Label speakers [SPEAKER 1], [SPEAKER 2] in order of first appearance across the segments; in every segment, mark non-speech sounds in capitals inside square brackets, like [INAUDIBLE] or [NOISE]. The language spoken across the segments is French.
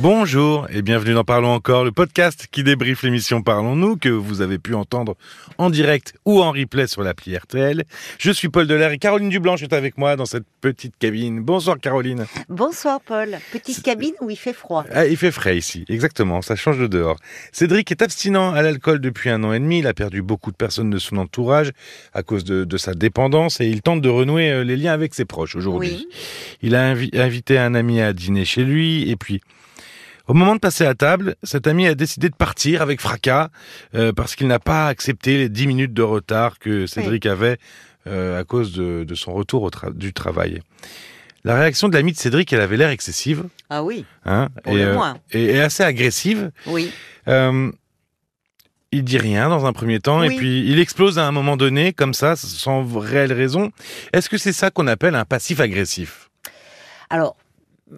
[SPEAKER 1] Bonjour et bienvenue dans Parlons encore, le podcast qui débriefe l'émission Parlons-nous que vous avez pu entendre en direct ou en replay sur l'appli RTL. Je suis Paul Delair et Caroline Dublanche est avec moi dans cette petite cabine. Bonsoir Caroline.
[SPEAKER 2] Bonsoir Paul. Petite cabine où il fait froid.
[SPEAKER 1] Ah, il fait frais ici, exactement, ça change de dehors. Cédric est abstinent à l'alcool depuis un an et demi, il a perdu beaucoup de personnes de son entourage à cause de, de sa dépendance et il tente de renouer euh, les liens avec ses proches aujourd'hui.
[SPEAKER 2] Oui.
[SPEAKER 1] Il a invi- invité un ami à dîner chez lui et puis au moment de passer à table, cet ami a décidé de partir avec fracas euh, parce qu'il n'a pas accepté les 10 minutes de retard que Cédric avait euh, à cause de, de son retour au tra- du travail. La réaction de l'ami de Cédric, elle avait l'air excessive
[SPEAKER 2] Ah oui,
[SPEAKER 1] hein,
[SPEAKER 2] pour
[SPEAKER 1] et,
[SPEAKER 2] le
[SPEAKER 1] euh,
[SPEAKER 2] moins.
[SPEAKER 1] et- et assez agressive.
[SPEAKER 2] Oui.
[SPEAKER 1] Euh, il dit rien dans un premier temps et puis il explose à un moment donné comme ça sans réelle raison. Est-ce que c'est ça qu'on appelle un passif agressif?
[SPEAKER 2] Alors,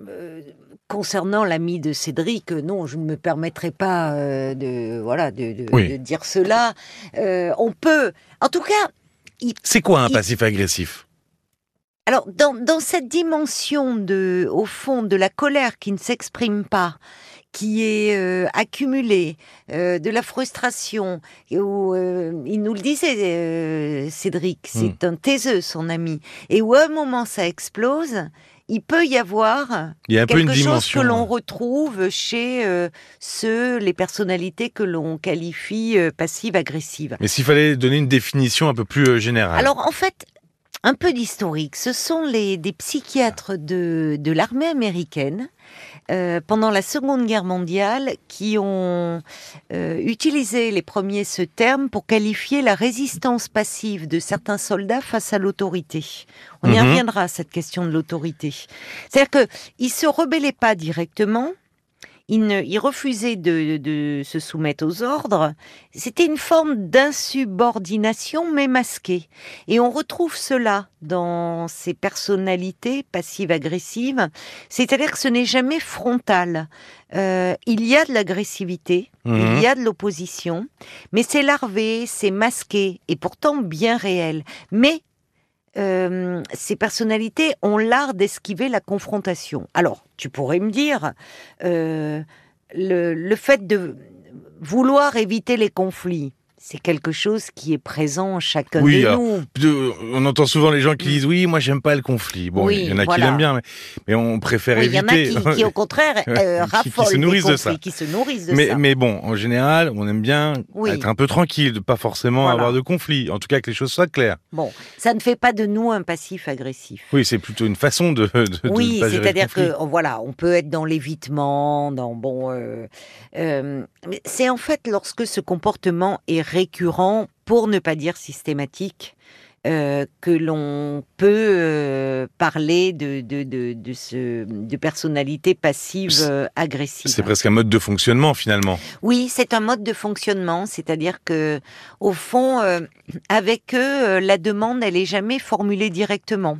[SPEAKER 2] euh, concernant l'ami de Cédric, euh, non, je ne me permettrai pas euh, de voilà de, de-
[SPEAKER 1] Oui.
[SPEAKER 2] de dire cela. Euh, on peut, en tout cas,
[SPEAKER 1] C'est quoi un
[SPEAKER 2] Il-
[SPEAKER 1] passif agressif?
[SPEAKER 2] Alors dans, dans cette dimension de, au fond, de la colère qui ne s'exprime pas, qui est euh, accumulée, euh, de la frustration, et où euh, il nous le disait, Cédric, c'est un taiseux, son ami, et où à un moment ça explose, il peut y avoir
[SPEAKER 1] Il y a
[SPEAKER 2] quelque
[SPEAKER 1] une
[SPEAKER 2] chose que l'on retrouve chez euh, ceux, les personnalités que l'on qualifie euh, passives-agressives.
[SPEAKER 1] Mais s'il fallait donner une définition un peu plus euh, générale.
[SPEAKER 2] Alors en fait, un peu d'historique. Ce sont les, des psychiatres de, de l'armée américaine euh, pendant la Seconde Guerre mondiale qui ont euh, utilisé les premiers ce terme pour qualifier la résistance passive de certains soldats face à l'autorité. On y
[SPEAKER 1] Mhm.
[SPEAKER 2] reviendra à cette question de l'autorité. C'est-à-dire qu'ils se rebellaient pas directement. Ne, ils refusaient de, de se soumettre aux ordres. C'était une forme d'insubordination, mais masquée. Et on retrouve cela dans ces personnalités passives-agressives. C'est-à-dire que ce n'est jamais frontal. Euh, il y a de l'agressivité,
[SPEAKER 1] Mhm.
[SPEAKER 2] il y a de l'opposition, mais c'est larvé, c'est masqué, et pourtant bien réel. Mais euh, ces personnalités ont l'art d'esquiver la confrontation. Alors, tu pourrais me dire, euh, le, le fait de vouloir éviter les conflits, c'est quelque chose qui est présent en chacun
[SPEAKER 1] Oui,
[SPEAKER 2] de
[SPEAKER 1] alors,
[SPEAKER 2] nous.
[SPEAKER 1] On entend souvent les gens qui disent oui, moi j'aime pas le conflit. Bon,
[SPEAKER 2] Mm. Oui,
[SPEAKER 1] il y en a qui l'aiment bien, mais, mais on préfère
[SPEAKER 2] Oui, il y en a
[SPEAKER 1] éviter.
[SPEAKER 2] qui, [LAUGHS] qui, au contraire, euh,
[SPEAKER 1] Qui- se
[SPEAKER 2] des
[SPEAKER 1] nourrissent de ça.
[SPEAKER 2] qui se nourrissent de
[SPEAKER 1] mais,
[SPEAKER 2] ça.
[SPEAKER 1] mais bon, en général, on aime bien être un peu tranquille, de pas forcément
[SPEAKER 2] Voilà.
[SPEAKER 1] avoir de conflit. En tout cas, que les choses soient claires.
[SPEAKER 2] Bon, ça ne fait pas de nous un passif agressif.
[SPEAKER 1] Oui, c'est plutôt une façon de.
[SPEAKER 2] Oui, c'est-à-dire que voilà, on peut être dans l'évitement, dans bon. euh, euh, c'est en fait lorsque ce comportement est récurrent, pour ne pas dire systématique, euh, que l'on peut euh, parler de de de de, ce, de personnalité passive euh, agressive.
[SPEAKER 1] C'est presque un mode de fonctionnement finalement.
[SPEAKER 2] Oui, c'est un mode de fonctionnement, c'est-à-dire que au fond, avec eux, la demande, elle est jamais formulée directement.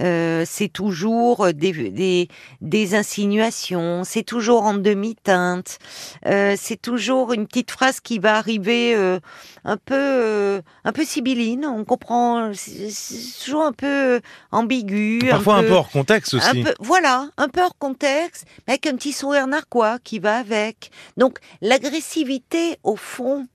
[SPEAKER 2] Euh, c'est toujours des, des, des insinuations, c'est toujours en demi-teinte, euh, c'est toujours une petite phrase qui va arriver euh, un peu euh, un peu sibylline, on comprend, c'est toujours un peu ambigu,
[SPEAKER 1] Parfois un peu,
[SPEAKER 2] peu
[SPEAKER 1] hors contexte
[SPEAKER 2] un
[SPEAKER 1] aussi.
[SPEAKER 2] peu, voilà, un peu hors contexte, mais avec un petit sourire narquois qui va avec. Donc l'agressivité, au fond,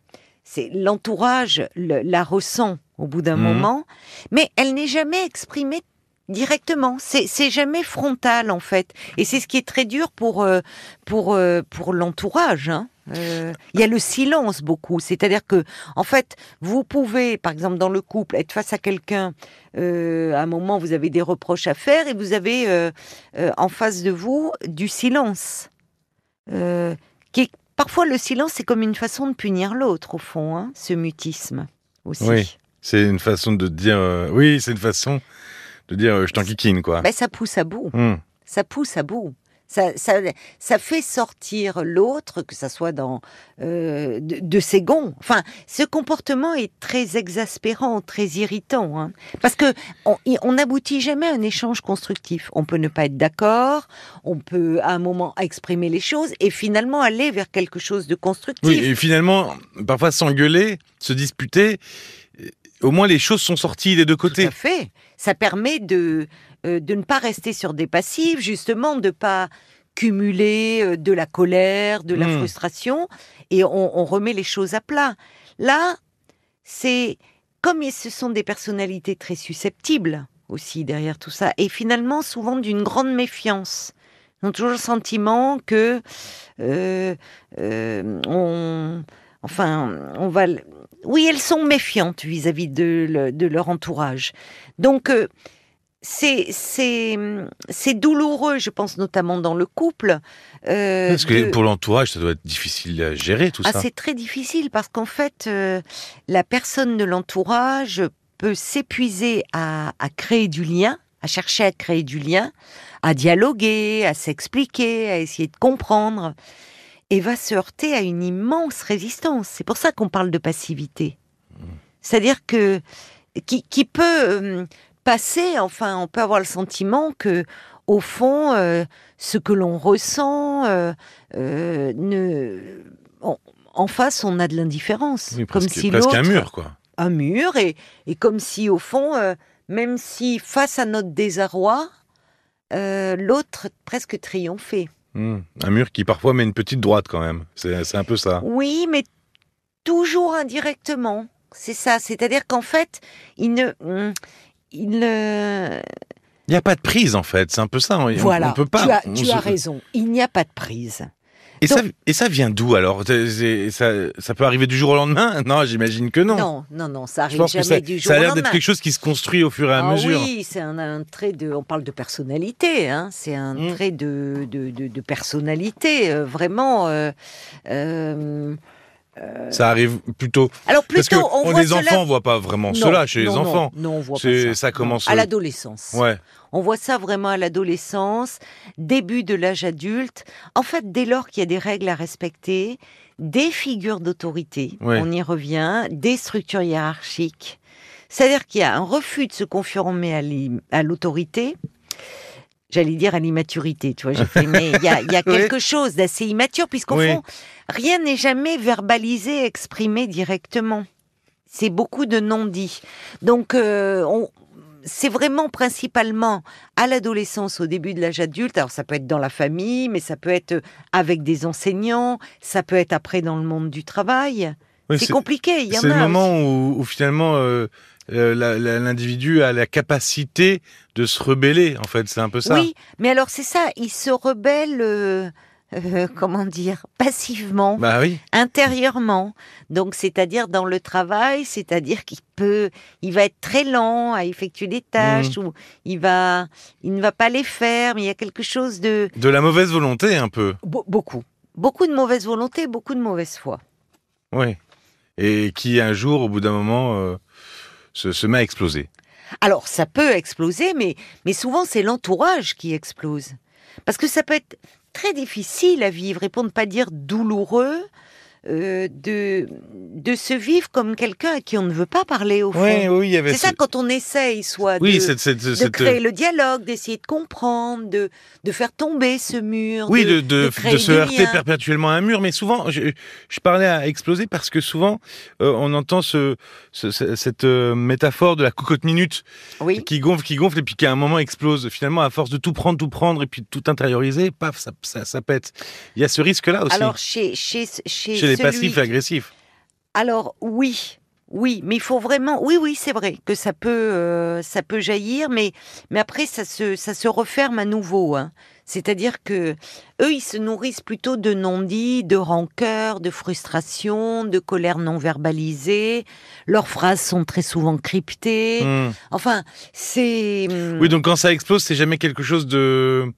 [SPEAKER 2] c'est l'entourage le- la ressent au bout d'un
[SPEAKER 1] Mhm.
[SPEAKER 2] moment, mais elle n'est jamais exprimée directement. C'est jamais frontal en fait, et c'est ce qui est très dur pour euh, pour euh, pour l'entourage. hein. Euh, Il y a le silence beaucoup, c'est-à-dire que en fait, vous pouvez, par exemple dans le couple, être face à quelqu'un. à un moment, vous avez des reproches à faire et vous avez en face de vous du silence. Qui parfois, le silence, c'est comme une façon de punir l'autre, au fond, hein, ce mutisme aussi.
[SPEAKER 1] Oui. C'est une façon de dire. Oui, c'est une façon de dire euh, je t'enquiquine quoi.
[SPEAKER 2] Ben, ça pousse à bout. Ça pousse à bout. Ça, ça, ça fait sortir l'autre, que ça soit dans euh, de, de ses gonds. Enfin, ce comportement est très exaspérant, très irritant, hein. parce que on n'aboutit jamais à un échange constructif. On peut ne pas être d'accord, on peut à un moment exprimer les choses et finalement aller vers quelque chose de constructif.
[SPEAKER 1] Oui, et finalement, parfois s'engueuler, se disputer, au moins les choses sont sorties des deux
[SPEAKER 2] Tout
[SPEAKER 1] côtés.
[SPEAKER 2] à fait. Ça permet de, euh, de ne pas rester sur des passifs, justement, de pas cumuler euh, de la colère, de la
[SPEAKER 1] Hmm.
[SPEAKER 2] frustration, et on, on remet les choses à plat. Là, c'est comme ce sont des personnalités très susceptibles aussi derrière tout ça, et finalement souvent d'une grande méfiance. Ils ont toujours le sentiment que euh, euh, on, enfin, on va. Oui, elles sont méfiantes vis-à-vis de, le- de leur entourage. Donc, euh, c'est douloureux, je pense notamment dans le couple. euh,
[SPEAKER 1] Parce que
[SPEAKER 2] de-
[SPEAKER 1] pour l'entourage, ça doit être difficile à gérer tout
[SPEAKER 2] ah,
[SPEAKER 1] ça.
[SPEAKER 2] c'est très difficile parce qu'en fait, euh, la personne de l'entourage peut s'épuiser à, à créer du lien, à chercher à créer du lien, à dialoguer, à s'expliquer, à essayer de comprendre, et va se heurter à une immense résistance. C'est pour ça qu'on parle de passivité. C'est-à-dire que qui, qui peut euh, passer, enfin, on peut avoir le sentiment que, au fond, euh, ce que l'on ressent euh, ne en, en face, on a de l'indifférence,
[SPEAKER 1] Oui,
[SPEAKER 2] comme si
[SPEAKER 1] presque un mur, quoi.
[SPEAKER 2] un mur et, et comme si au fond, même si face à notre désarroi, l'autre presque triomphait.
[SPEAKER 1] Hmm. Un mur qui parfois met une petite droite quand même. C'est un peu ça.
[SPEAKER 2] Oui, mais toujours indirectement. C'est ça. C'est-à-dire qu'en fait, il ne, hum, il ne.
[SPEAKER 1] Il n'y a pas de prise en fait. C'est un peu ça.
[SPEAKER 2] Voilà.
[SPEAKER 1] on peut pas.
[SPEAKER 2] Tu as, tu
[SPEAKER 1] se-
[SPEAKER 2] as raison. Il n'y a pas de prise.
[SPEAKER 1] Et, ça,
[SPEAKER 2] Donc-
[SPEAKER 1] et ça vient d'où alors? Ça, ça peut arriver du jour au lendemain? [LAUGHS] Non, j'imagine que non.
[SPEAKER 2] Non, non, non, ça arrive jamais
[SPEAKER 1] ça,
[SPEAKER 2] du jour
[SPEAKER 1] ça a
[SPEAKER 2] au
[SPEAKER 1] l'air
[SPEAKER 2] lendemain.
[SPEAKER 1] d'être quelque chose qui se construit au fur et à
[SPEAKER 2] Ah
[SPEAKER 1] mesure.
[SPEAKER 2] oui, c'est un, un trait de. On parle de personnalité, hein. C'est un
[SPEAKER 1] Mm.
[SPEAKER 2] trait de, de, de- de personnalité, euh, vraiment. euh, euh,
[SPEAKER 1] Ça arrive plutôt.
[SPEAKER 2] Alors
[SPEAKER 1] Parce que
[SPEAKER 2] plutôt, on
[SPEAKER 1] on-
[SPEAKER 2] voit
[SPEAKER 1] les
[SPEAKER 2] cela-
[SPEAKER 1] enfants, on voit pas vraiment
[SPEAKER 2] Non,
[SPEAKER 1] cela chez
[SPEAKER 2] non,
[SPEAKER 1] les
[SPEAKER 2] non,
[SPEAKER 1] enfants.
[SPEAKER 2] Non, on voit pas ça.
[SPEAKER 1] ça commence,
[SPEAKER 2] Non. à l'adolescence.
[SPEAKER 1] Ouais.
[SPEAKER 2] On voit ça vraiment à l'adolescence, début de l'âge adulte. En fait, dès lors qu'il y a des règles à respecter, des figures d'autorité,
[SPEAKER 1] Ouais.
[SPEAKER 2] on y revient, des structures hiérarchiques. C'est-à-dire qu'il y a un refus de se conformer à l'autorité. J'allais dire à l'immaturité, tu vois. J'ai fait, mais il y a, il y a [LAUGHS]
[SPEAKER 1] Oui.
[SPEAKER 2] quelque chose d'assez immature, puisqu'au
[SPEAKER 1] Oui.
[SPEAKER 2] fond, rien n'est jamais verbalisé, exprimé directement. C'est beaucoup de non-dits. Donc, euh, on- c'est vraiment principalement à l'adolescence, au début de l'âge adulte. Alors, ça peut être dans la famille, mais ça peut être avec des enseignants, ça peut être après dans le monde du travail.
[SPEAKER 1] Oui,
[SPEAKER 2] c'est compliqué, il y en
[SPEAKER 1] C'est
[SPEAKER 2] a.
[SPEAKER 1] le moment où, où finalement euh, euh, l'individu a la capacité de se rebeller. En fait, c'est un peu ça.
[SPEAKER 2] Oui, mais alors c'est ça, il se rebelle, euh, euh, comment dire, passivement.
[SPEAKER 1] Bah oui.
[SPEAKER 2] intérieurement. Donc, c'est-à-dire dans le travail, c'est-à-dire qu'il peut, il va être très lent à effectuer des tâches
[SPEAKER 1] Mmh.
[SPEAKER 2] ou il va, il ne va pas les faire, mais il y a quelque chose de
[SPEAKER 1] De la mauvaise volonté un peu.
[SPEAKER 2] Be- beaucoup, beaucoup de mauvaise volonté, beaucoup de mauvaise foi.
[SPEAKER 1] Oui. Et qui un jour, au bout d'un moment, euh, se, se met à exploser.
[SPEAKER 2] Alors, ça peut exploser, mais, mais souvent c'est l'entourage qui explose. Parce que ça peut être très difficile à vivre, et pour ne pas dire douloureux, euh, de, de se vivre comme quelqu'un à qui on ne veut pas parler au fond.
[SPEAKER 1] Oui, oui, il y avait.
[SPEAKER 2] C'est ça quand on essaye, soit
[SPEAKER 1] Oui,
[SPEAKER 2] de, créer le dialogue, d'essayer de comprendre, de, de faire tomber ce mur.
[SPEAKER 1] Oui, de, de, se heurter perpétuellement à un mur. Mais souvent, je, je parlais à exploser parce que souvent, euh, on entend ce, ce- ce- cette euh, métaphore de la cocotte minute
[SPEAKER 2] Oui,
[SPEAKER 1] qui gonfle, qui gonfle et puis qui à un moment explose. Finalement, à force de tout prendre, tout prendre et puis de tout intérioriser, paf, ça, ça, ça pète. Il y a ce risque-là aussi
[SPEAKER 2] alors chez, chez, chez,
[SPEAKER 1] chez les
[SPEAKER 2] celui-
[SPEAKER 1] passifs et agressifs.
[SPEAKER 2] Alors oui, oui, mais il faut vraiment. Oui, oui, c'est vrai que ça peut, euh, ça peut jaillir, mais mais après ça se, ça se referme à nouveau. hein. C'est-à-dire que eux, ils se nourrissent plutôt de non-dits, de rancœur, de frustration, de colère non verbalisée. Leurs phrases sont très souvent cryptées.
[SPEAKER 1] Hmm.
[SPEAKER 2] Enfin, c'est. hum,
[SPEAKER 1] Oui, donc quand ça explose, c'est jamais quelque chose de,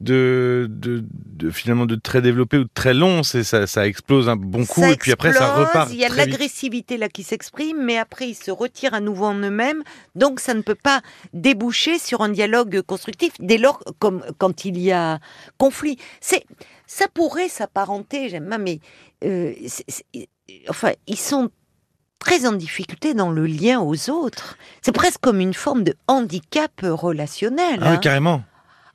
[SPEAKER 1] de, de, de- finalement de très développé ou de très long. C'est ça, ça explose un bon coup
[SPEAKER 2] ça
[SPEAKER 1] et puis après ça repart.
[SPEAKER 2] Il y a l'agressivité là qui s'exprime, mais après ils se retirent à nouveau en eux-mêmes. Donc ça ne peut pas déboucher sur un dialogue constructif dès lors comme quand il y a conflit. C'est ça pourrait s'apparenter, j'aime mais euh, enfin ils sont très en difficulté dans le lien aux autres. C'est presque comme une forme de handicap relationnel.
[SPEAKER 1] Ah
[SPEAKER 2] hein.
[SPEAKER 1] carrément.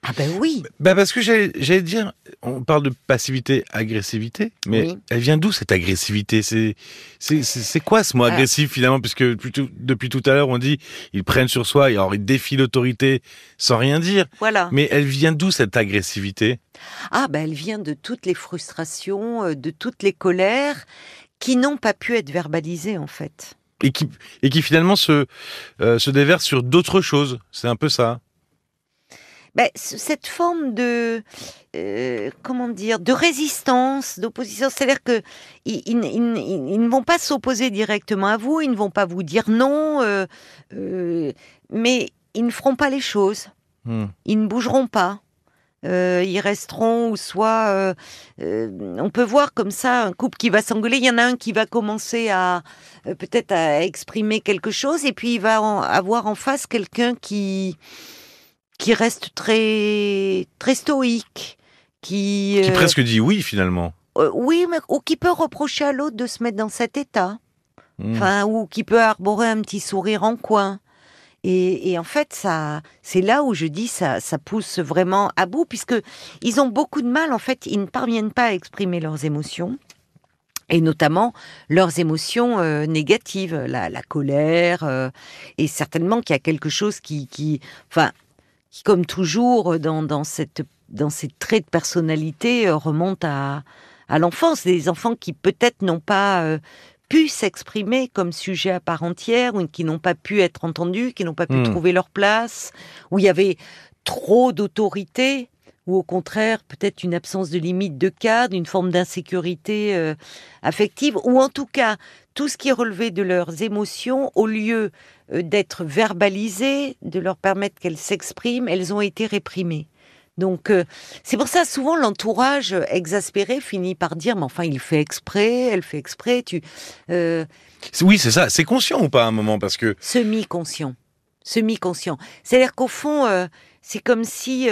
[SPEAKER 2] Ah ben oui.
[SPEAKER 1] Bah parce que j'allais dire, on parle de passivité, agressivité, mais
[SPEAKER 2] Oui.
[SPEAKER 1] elle vient d'où cette agressivité? C'est quoi ce mot
[SPEAKER 2] Ah.
[SPEAKER 1] agressif finalement? Puisque plutôt, depuis tout à l'heure on dit ils prennent sur soi, alors ils défient l'autorité sans rien dire.
[SPEAKER 2] Voilà.
[SPEAKER 1] Mais elle vient d'où cette agressivité?
[SPEAKER 2] Ah ben elle vient de toutes les frustrations, euh, de toutes les colères qui n'ont pas pu être verbalisées en fait.
[SPEAKER 1] et qui et qui finalement se euh, se déverse sur d'autres choses. C'est un peu ça.
[SPEAKER 2] Ben, cette forme de euh, comment dire de résistance, d'opposition, c'est-à-dire que ils, ils- ils- ils- ils ne vont pas s'opposer directement à vous, ils ne vont pas vous dire non, euh, euh, mais ils ne feront pas les choses,
[SPEAKER 1] Hmm.
[SPEAKER 2] ils ne bougeront pas. Euh, ils resteront ou soit euh, euh, on peut voir comme ça un couple qui va s'engueuler. Il y en a un qui va commencer à peut-être à exprimer quelque chose et puis il va en- avoir en face quelqu'un qui qui reste très très stoïque, qui,
[SPEAKER 1] Qui
[SPEAKER 2] euh,
[SPEAKER 1] presque dit oui finalement.
[SPEAKER 2] euh, oui, mais ou qui peut reprocher à l'autre de se mettre dans cet état,
[SPEAKER 1] Hmm.
[SPEAKER 2] enfin ou qui peut arborer un petit sourire en coin. Et, et en fait, ça, c'est là où je dis ça, ça pousse vraiment à bout, puisque ils ont beaucoup de mal. En fait, ils ne parviennent pas à exprimer leurs émotions, et notamment leurs émotions euh, négatives, la, la colère, euh, et certainement qu'il y a quelque chose qui, qui, enfin, qui, comme toujours dans, dans cette, dans ces traits de personnalité, euh, remonte à, à l'enfance. Des enfants qui peut-être n'ont pas euh, pu s'exprimer comme sujet à part entière, ou qui n'ont pas pu être entendus, qui n'ont pas pu
[SPEAKER 1] Hmm.
[SPEAKER 2] trouver leur place, où il y avait trop d'autorité, ou au contraire peut-être une absence de limite de cadre, une forme d'insécurité euh, affective, ou en tout cas tout ce qui relevait de leurs émotions, au lieu euh, d'être verbalisées, de leur permettre qu'elles s'expriment, elles ont été réprimées. Donc euh, c'est pour ça souvent l'entourage exaspéré finit par dire mais enfin il fait exprès, elle fait exprès, tu euh,
[SPEAKER 1] Oui, c'est ça. C'est conscient ou pas à un moment? Parce que
[SPEAKER 2] semi-conscient, semi-conscient. C'est-à-dire qu'au fond euh, c'est comme si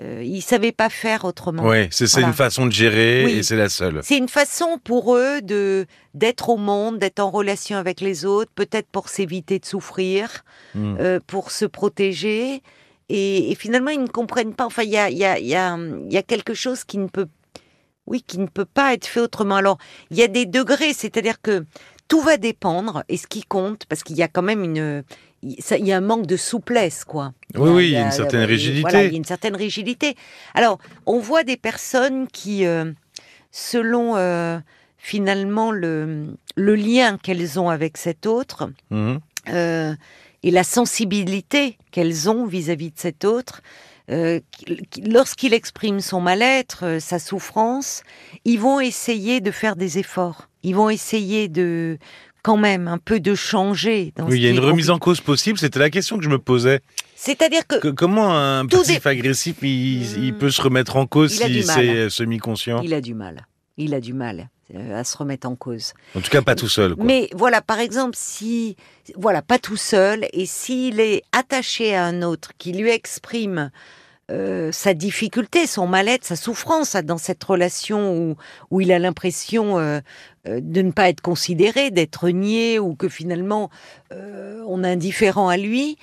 [SPEAKER 2] euh, ils savaient pas faire autrement.
[SPEAKER 1] ouais, c'est
[SPEAKER 2] Voilà.
[SPEAKER 1] une façon de gérer
[SPEAKER 2] Oui.
[SPEAKER 1] et c'est la seule.
[SPEAKER 2] C'est une façon pour eux de d'être au monde, d'être en relation avec les autres, peut-être pour s'éviter de souffrir,
[SPEAKER 1] Hmm.
[SPEAKER 2] euh, pour se protéger. Et, et finalement, ils ne comprennent pas. Enfin, il y a, y, a, y, a, y a quelque chose qui ne peut, oui, qui ne peut pas être fait autrement. Alors, il y a des degrés, c'est-à-dire que tout va dépendre. Et ce qui compte, parce qu'il y a quand même une, il y a un manque de souplesse, quoi.
[SPEAKER 1] Oui, oui, il y a une certaine rigidité.
[SPEAKER 2] Voilà, il y a une certaine rigidité. Alors, on voit des personnes qui, euh, selon euh, finalement le, le lien qu'elles ont avec cet autre,
[SPEAKER 1] Mhm.
[SPEAKER 2] euh, et la sensibilité qu'elles ont vis-à-vis de cet autre, qui- qui- lorsqu'il exprime son mal-être, sa souffrance, ils vont essayer de faire des efforts. Ils vont essayer de, quand même, un peu de changer. Dans
[SPEAKER 1] Oui, il y a une remise en cause possible. C'était la question que je me posais.
[SPEAKER 2] C'est-à-dire que
[SPEAKER 1] Que- comment un passif agressif il, il peut se remettre en cause si c'est semi-conscient
[SPEAKER 2] il a du mal. Il a du mal euh, à se remettre en cause.
[SPEAKER 1] En tout cas, pas tout seul. Quoi.
[SPEAKER 2] Mais voilà, par exemple, si, voilà, pas tout seul, et s'il est attaché à un autre qui lui exprime euh, sa difficulté, son mal-être, sa souffrance dans cette relation où, où il a l'impression euh, euh, de ne pas être considéré, d'être nié, ou que finalement euh, on est indifférent à lui.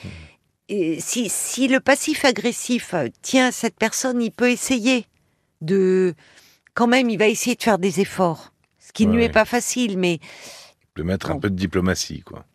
[SPEAKER 2] Et si, si le passif agressif tient à cette personne, il peut essayer de, quand même, il va essayer de faire des efforts, ce qui ne lui est
[SPEAKER 1] ouais.
[SPEAKER 2] pas facile, mais
[SPEAKER 1] De mettre un peu de diplomatie, quoi.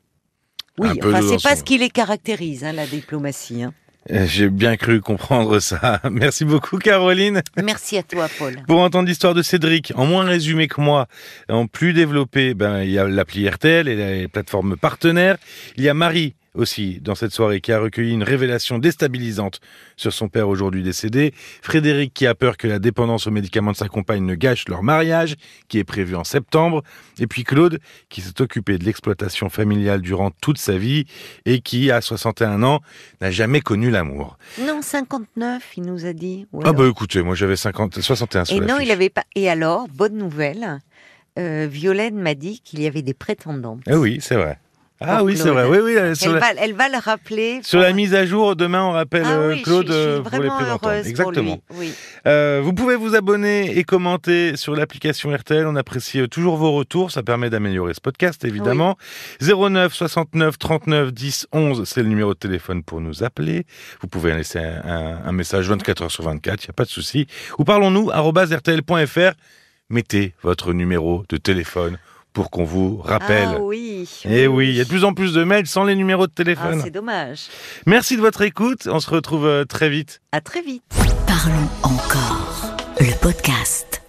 [SPEAKER 2] Oui, enfin, c'est pas
[SPEAKER 1] son-
[SPEAKER 2] ce qui les caractérise, hein, la diplomatie. hein.
[SPEAKER 1] Euh, J'ai bien cru comprendre ça. [LAUGHS] Merci beaucoup, Caroline.
[SPEAKER 2] Merci à toi, Paul.
[SPEAKER 1] Pour entendre l'histoire de Cédric, en moins résumé que moi, en plus développé, ben, il y a l'appli RTL et les plateformes partenaires. Il y a Marie aussi dans cette soirée qui a recueilli une révélation déstabilisante sur son père aujourd'hui décédé. Frédéric qui a peur que la dépendance aux médicaments de sa compagne ne gâche leur mariage, qui est prévu en septembre. Et puis Claude qui s'est occupé de l'exploitation familiale durant toute sa vie et qui, à 61 ans, n'a jamais connu l'amour.
[SPEAKER 2] Non, 59, il nous a dit. ou
[SPEAKER 1] Ah bah écoutez, moi j'avais 50, 61 sur
[SPEAKER 2] Et non, il avait pas. Et alors, bonne nouvelle, euh, Violaine m'a dit qu'il y avait des prétendants.
[SPEAKER 1] Ah oui, c'est vrai. Ah oui, c'est vrai. Oui, oui. euh,
[SPEAKER 2] Elle,
[SPEAKER 1] la,
[SPEAKER 2] va, elle va le rappeler.
[SPEAKER 1] sur
[SPEAKER 2] pour-
[SPEAKER 1] la mise à jour, demain, on rappelle
[SPEAKER 2] Ah
[SPEAKER 1] euh,
[SPEAKER 2] oui, je
[SPEAKER 1] Claude
[SPEAKER 2] suis- je suis
[SPEAKER 1] euh, pour les présentants.
[SPEAKER 2] pour
[SPEAKER 1] Exactement.
[SPEAKER 2] lui, Oui.
[SPEAKER 1] Euh, vous pouvez vous abonner et commenter sur l'application RTL. On apprécie toujours vos retours. Ça permet d'améliorer ce podcast, évidemment. 09 69 39 10 11, c'est le numéro de téléphone pour nous appeler. Vous pouvez laisser un, un- un message 24 heures sur 24, il n'y a pas de souci. Ou parlons-nous, rtl.fr. Mettez votre numéro de téléphone pour qu'on vous rappelle.
[SPEAKER 2] Ah oui.
[SPEAKER 1] Eh oui, il y a de plus en plus de mails sans les numéros de
[SPEAKER 2] Ah,
[SPEAKER 1] téléphone.
[SPEAKER 2] c'est dommage.
[SPEAKER 1] Merci de votre écoute. On se retrouve euh, très vite.
[SPEAKER 2] À très vite.
[SPEAKER 3] Parlons encore. Le podcast.